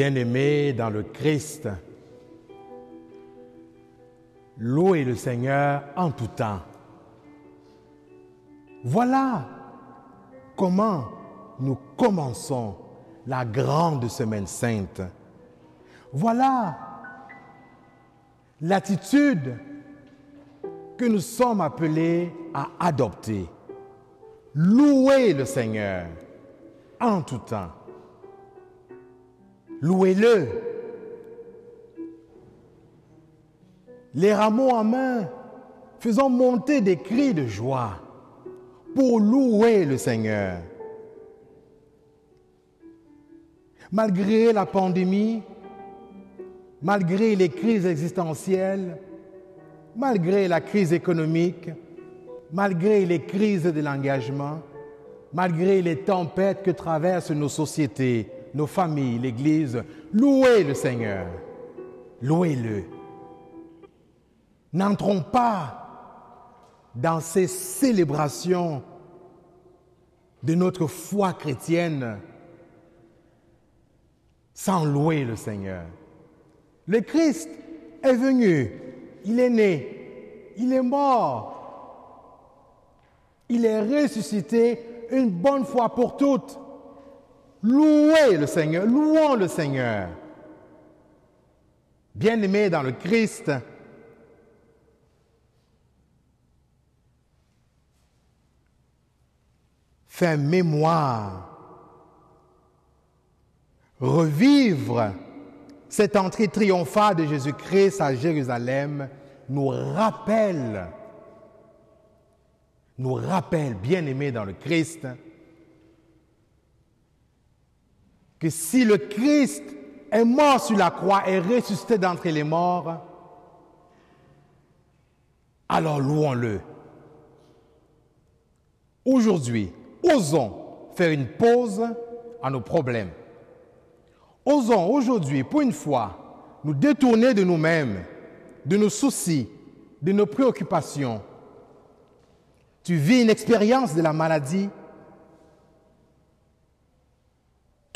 Bien-aimés dans le Christ, louez le Seigneur en tout temps. Voilà comment nous commençons la grande semaine sainte. Voilà l'attitude que nous sommes appelés à adopter. Louez le Seigneur en tout temps. Louez-le. Les rameaux en main, faisons monter des cris de joie pour louer le Seigneur. Malgré la pandémie, malgré les crises existentielles, malgré la crise économique, malgré les crises de l'engagement, malgré les tempêtes que traversent nos sociétés, nos familles, l'Église, louez le Seigneur, louez-le. N'entrons pas dans ces célébrations de notre foi chrétienne sans louer le Seigneur. Le Christ est venu, il est né, il est mort, il est ressuscité une bonne fois pour toutes. Louez le Seigneur, louons le Seigneur. Bien-aimés dans le Christ, faire mémoire, revivre cette entrée triomphale de Jésus-Christ à Jérusalem nous rappelle, nous rappelle, bien-aimés dans le Christ, que si le Christ est mort sur la croix et ressuscité d'entre les morts, alors louons-le. Aujourd'hui, osons faire une pause à nos problèmes. Osons aujourd'hui, pour une fois, nous détourner de nous-mêmes, de nos soucis, de nos préoccupations. Tu vis une expérience de la maladie,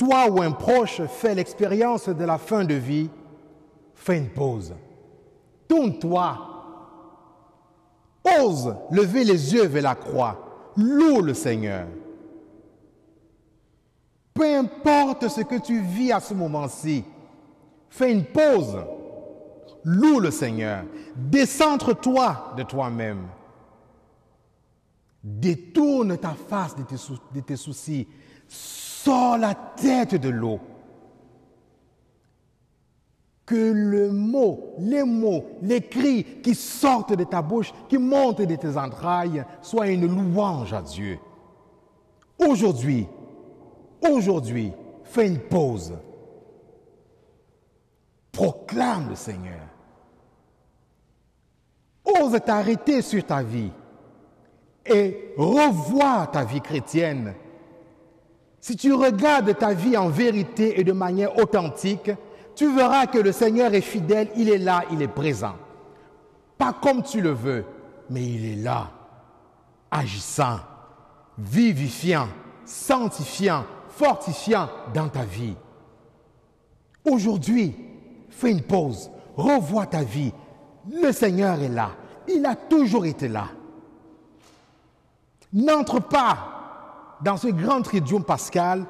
toi ou un proche fait l'expérience de la fin de vie, fais une pause. Tourne-toi. Ose lever les yeux vers la croix. Loue le Seigneur. Peu importe ce que tu vis à ce moment-ci, fais une pause. Loue le Seigneur. Décentre-toi de toi-même. Détourne ta face de tes, de tes soucis sors la tête de l'eau. Que le mot, les mots, les cris qui sortent de ta bouche, qui montent de tes entrailles, soient une louange à Dieu. Aujourd'hui, aujourd'hui, fais une pause. Proclame le Seigneur. Ose t'arrêter sur ta vie et revois ta vie chrétienne si tu regardes ta vie en vérité et de manière authentique, tu verras que le Seigneur est fidèle, il est là, il est présent. Pas comme tu le veux, mais il est là, agissant, vivifiant, sanctifiant, fortifiant dans ta vie. Aujourd'hui, fais une pause, revois ta vie. Le Seigneur est là, il a toujours été là. N'entre pas dans ce grand tridium pascal,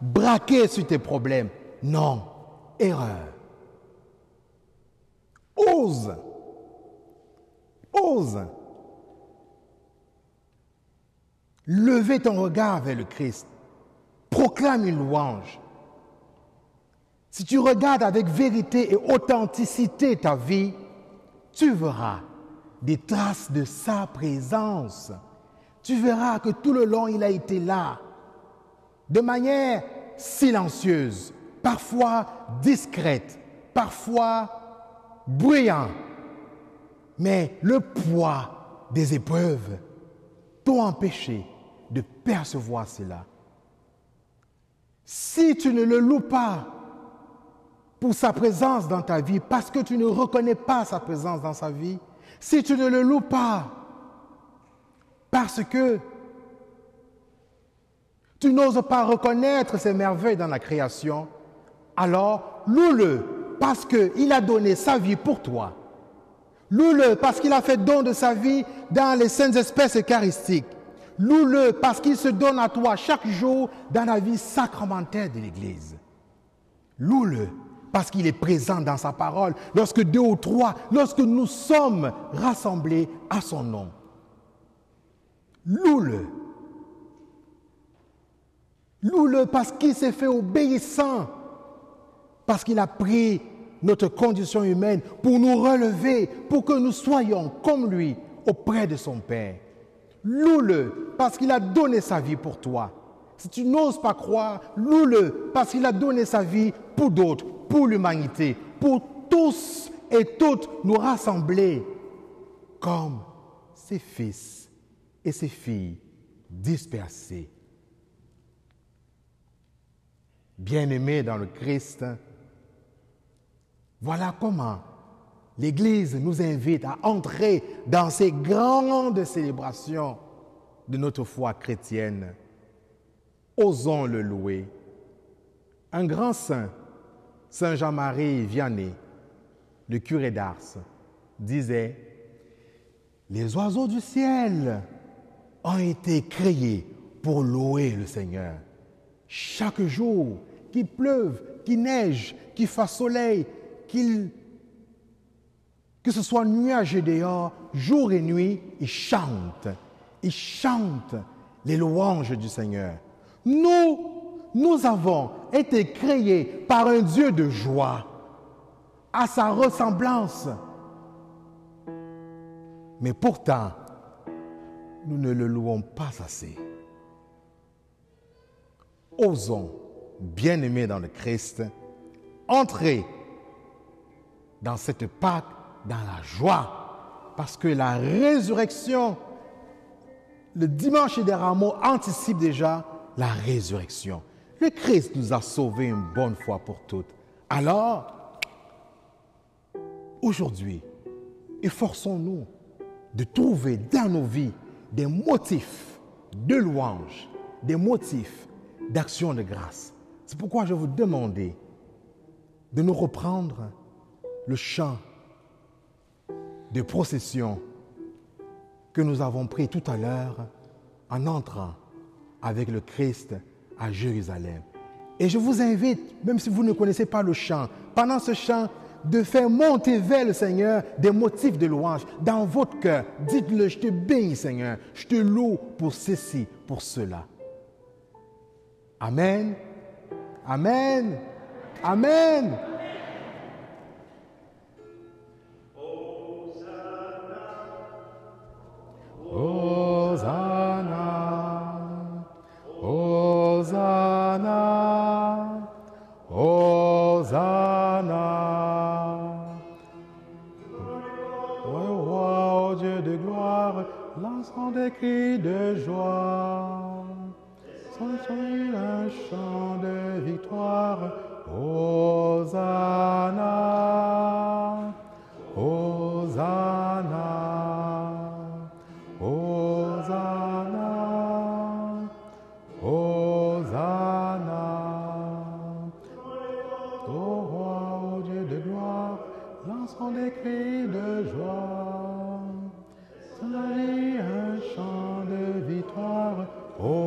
braquer sur tes problèmes. Non, erreur. Ose. Ose. Levez ton regard vers le Christ. Proclame une louange. Si tu regardes avec vérité et authenticité ta vie, tu verras des traces de sa présence tu verras que tout le long, il a été là, de manière silencieuse, parfois discrète, parfois bruyant. Mais le poids des épreuves t'ont empêché de percevoir cela. Si tu ne le loues pas pour sa présence dans ta vie, parce que tu ne reconnais pas sa présence dans sa vie, si tu ne le loues pas parce que tu n'oses pas reconnaître ces merveilles dans la création, Alors, loue-le parce qu'il a donné sa vie pour toi. Loue-le parce qu'il a fait don de sa vie dans les saintes espèces eucharistiques. Loue-le parce qu'il se donne à toi chaque jour dans la vie sacramentelle de l'Église. Loue-le parce qu'il est présent dans sa parole lorsque deux ou trois, lorsque nous sommes rassemblés à son nom. Loue-le. Loue-le parce qu'il s'est fait obéissant, parce qu'il a pris notre condition humaine pour nous relever, pour que nous soyons comme lui auprès de son Père. Loue-le parce qu'il a donné sa vie pour toi. Si tu n'oses pas croire, loue-le parce qu'il a donné sa vie pour d'autres, pour l'humanité, pour tous et toutes nous rassembler comme ses fils et ses filles dispersés. Bien-aimés dans le Christ, voilà comment l'Église nous invite à entrer dans ces grandes célébrations de notre foi chrétienne. Osons le louer. Un grand saint, Saint Jean-Marie Vianney, le curé d'Ars, disait, Les oiseaux du ciel ont été créés pour louer le Seigneur. Chaque jour, qu'il pleuve, qu'il neige, qu'il fasse soleil, que ce soit nuage et dehors, jour et nuit, ils chantent. Ils chantent les louanges du Seigneur. Nous, nous avons été créés par un Dieu de joie, à sa ressemblance. Mais pourtant, nous ne le louons pas assez. Osons, bien-aimés dans le Christ, entrer dans cette Pâque dans la joie, parce que la résurrection, le dimanche des rameaux anticipe déjà la résurrection. Le Christ nous a sauvés une bonne fois pour toutes. Alors, aujourd'hui, efforçons-nous de trouver dans nos vies des motifs de louange, des motifs d'action de grâce. C'est pourquoi je vous demandais de nous reprendre le chant de procession que nous avons pris tout à l'heure en entrant avec le Christ à Jérusalem. Et je vous invite, même si vous ne connaissez pas le chant, pendant ce chant, de faire monter vers le Seigneur des motifs de louange dans votre cœur. Dites-le, je te bénis Seigneur, je te loue pour ceci, pour cela. Amen. Amen. Amen. Lançant des cris de joie. Sans un chant de victoire, Hosanna. Oh.